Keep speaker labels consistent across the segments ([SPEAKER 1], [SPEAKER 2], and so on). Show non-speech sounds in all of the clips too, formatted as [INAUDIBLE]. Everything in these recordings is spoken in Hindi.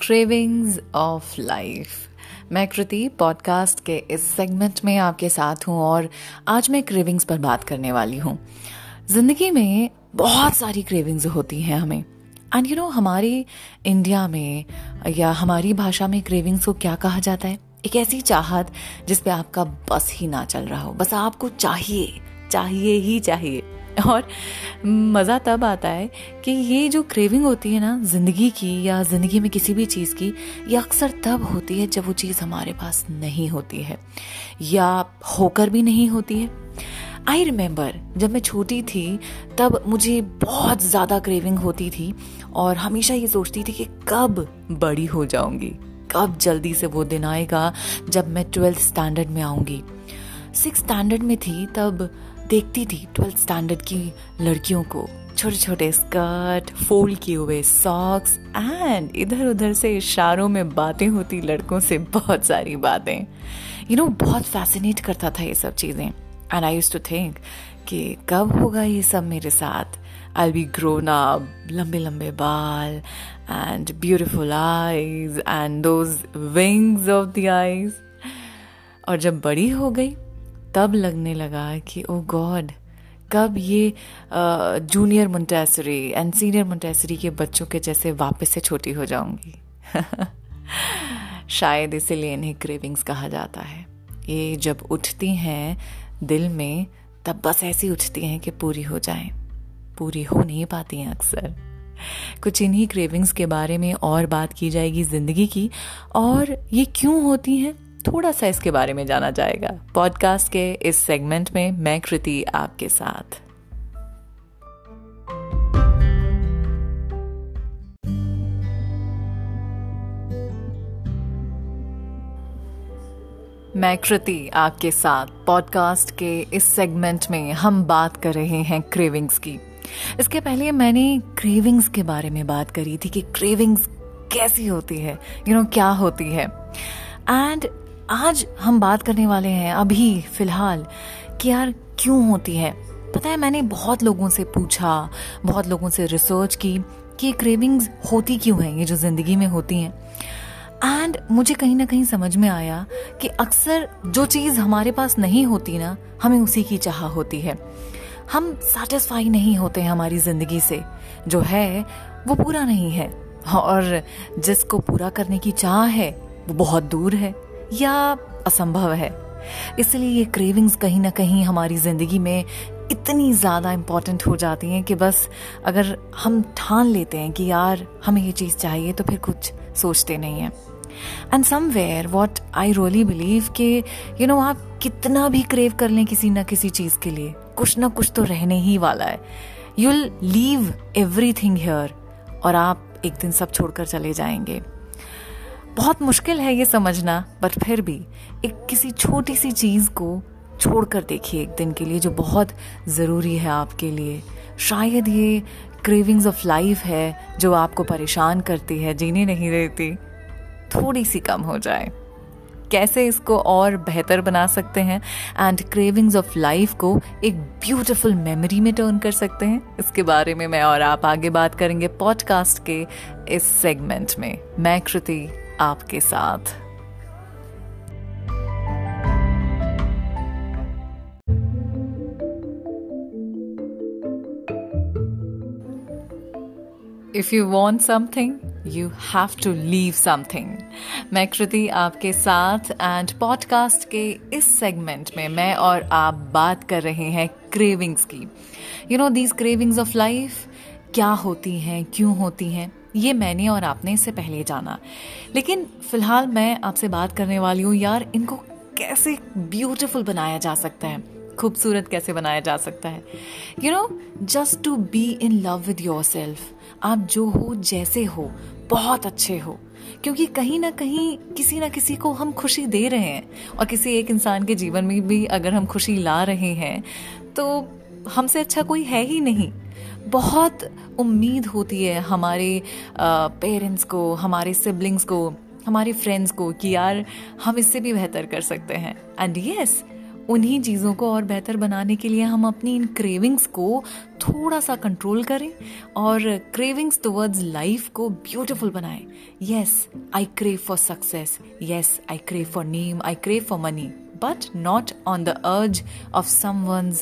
[SPEAKER 1] क्रेविंग्स ऑफ़ लाइफ मैं कृति पॉडकास्ट के इस सेगमेंट में आपके साथ हूँ और आज मैं क्रेविंग्स पर बात करने वाली हूँ। ज़िंदगी में बहुत सारी क्रेविंग्स होती हैं हमें। एंड यू नो हमारी इंडिया में या हमारी भाषा में क्रेविंग्स को क्या कहा जाता है? एक ऐसी चाहत जिस पे आपका बस ही ना चल रहा हो। बस आपको चाहिए चाहिए ही चाहिए। [LAUGHS] और मज़ा तब आता है कि ये जो क्रेविंग होती है ना, ज़िंदगी की या ज़िंदगी में किसी भी चीज़ की, ये अक्सर तब होती है जब वो चीज़ हमारे पास नहीं होती है या होकर भी नहीं होती है। आई रिमेंबर जब मैं छोटी थी, तब मुझे बहुत ज़्यादा क्रेविंग होती थी और हमेशा ये सोचती थी कि कब बड़ी हो जाऊँगी, कब जल्दी से वो दिन आएगा जब मैं ट्वेल्थ स्टैंडर्ड में आऊँगी। सिक्स स्टैंडर्ड में थी तब देखती थी ट्वेल्थ स्टैंडर्ड की लड़कियों को। छोटे छोटे स्कर्ट, फोल्ड किए हुए सॉक्स एंड इधर उधर से इशारों में बातें होती लड़कों से बहुत सारी बातें। यू नो बहुत फैसिनेट करता था ये सब चीज़ें। And I use to think कि कब होगा ये सब मेरे साथ? आई बी ग्रोन अप लंबे लंबे बाल and beautiful eyes and those wings of the eyes और जब बड़ी हो गई तब लगने लगा कि ओ गॉड कब ये junior Montessori and senior Montessori के बच्चों के जैसे वापस से छोटी हो जाऊँगी. [LAUGHS] शायद इसीलिए इन्हें क्रेविंग्स कहा जाता है। ये जब उठती हैं दिल में, तब बस ऐसी उठती हैं कि पूरी हो जाए। पूरी हो नहीं पाती हैं अक्सर। कुछ इन्हीं क्रेविंग्स के बारे में और बात की जाएगी ज़िंदगी की, और ये क्यों होती हैं? थोड़ा सा इसके बारे में जाना जाएगा। पॉडकास्ट के इस सेगमेंट में मैं कृति आपके साथ। मैं कृति आपके साथ पॉडकास्ट के इस सेगमेंट में हम बात कर रहे हैं क्रेविंग्स की। इसके पहले मैंने क्रेविंग्स के बारे में बात करी थी कि क्रेविंग्स कैसी होती है यू you नो know, क्या होती है। एंड आज हम बात करने वाले हैं अभी फ़िलहाल कि यार क्यों होती है। पता है, मैंने बहुत लोगों से पूछा, बहुत लोगों से रिसर्च की कि क्रेविंग्स होती क्यों हैं, ये जो ज़िंदगी में होती हैं। एंड मुझे कहीं ना कहीं समझ में आया कि अक्सर जो चीज़ हमारे पास नहीं होती ना, हमें उसी की चाह होती है। हम सेटिस्फाई नहीं होते हैं हमारी ज़िंदगी से। जो है, वो पूरा नहीं है। और जिसको पूरा करने की चाह है, वो बहुत दूर है। या असंभव है? इसलिए ये क्रेविंग्स कहीं ना कहीं हमारी ज़िंदगी में इतनी ज़्यादा इंपॉर्टेंट हो जाती हैं कि बस अगर हम ठान लेते हैं कि यार, हमें ये चीज़ चाहिए तो फिर कुछ सोचते नहीं हैं। And somewhere what I really believe कि यू नो आप कितना भी क्रेव कर लें किसी ना किसी चीज़ के लिए, कुछ ना कुछ तो रहने ही वाला है। You'll leave everything here और आप एक दिन सब छोड़कर चले जाएँगे। बहुत मुश्किल है ये समझना बट फिर भी एक किसी छोटी सी चीज़ को छोड़कर देखिए एक दिन के लिए जो बहुत ज़रूरी है आपके लिए। शायद ये क्रेविंग्स ऑफ़ लाइफ है जो आपको परेशान करती है, जीने नहीं देती। थोड़ी सी कम हो जाए। कैसे इसको और बेहतर बना सकते हैं? एंड क्रेविंग्स ऑफ़ लाइफ को एक ब्यूटिफुल मेमोरी में टर्न कर सकते हैं। इसके बारे में मैं और आप आगे बात करेंगे पॉडकास्ट के इस सेगमेंट में। मैं कृति आपके साथ। If you want something you have to leave something मैं कृति आपके साथ एंड पॉडकास्ट के इस सेगमेंट में मैं और आप बात कर रहे हैं क्रेविंग्स की। You know these cravings of life क्या होती हैं, क्यों होती हैं? ये मैंने और आपने इससे पहले जाना। लेकिन फ़िलहाल मैं आपसे बात करने वाली हूँ, यार इनको कैसे ब्यूटिफुल बनाया जा सकता है? खूबसूरत कैसे बनाया जा सकता है? You know just to be in love with yourself आप जो हो, जैसे हो, बहुत अच्छे हो। क्योंकि कहीं ना कहीं किसी ना किसी को हम खुशी दे रहे हैं और किसी एक इंसान के जीवन में भी अगर हम खुशी ला रहे हैं तो हमसे अच्छा कोई है ही नहीं। बहुत उम्मीद होती है हमारे पेरेंट्स को हमारे सिबलिंग्स को हमारे फ्रेंड्स को कि यार हम इससे भी बेहतर कर सकते हैं। एंड यस yes, उन्हीं चीज़ों को और बेहतर बनाने के लिए हम अपनी इन क्रेविंग्स को थोड़ा सा कंट्रोल करें और क्रेविंग्स टुवर्ड्स लाइफ को ब्यूटिफुल बनाएँ। Yes I crave for success yes I crave for name I crave for money but not on the urge of some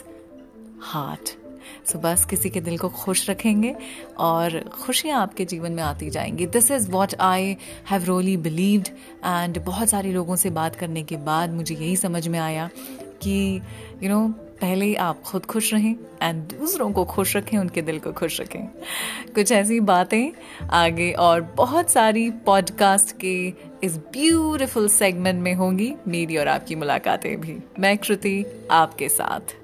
[SPEAKER 1] heart so बस किसी के दिल को खुश रखेंगे और खुशियाँ आपके जीवन में आती जाएँगी। This is what I have really believed and बहुत सारे लोगों से बात करने के बाद मुझे यही समझ में आया कि यू you नो know, पहले आप खुद खुश रहें एंड दूसरों को खुश रखें उनके दिल को खुश रखें। कुछ ऐसी बातें आगे और बहुत सारी पॉडकास्ट के इस ब्यूटिफुल सेगमेंट में होंगी। मेरी और आपकी मुलाकातें भी। मैं कृति आपके साथ।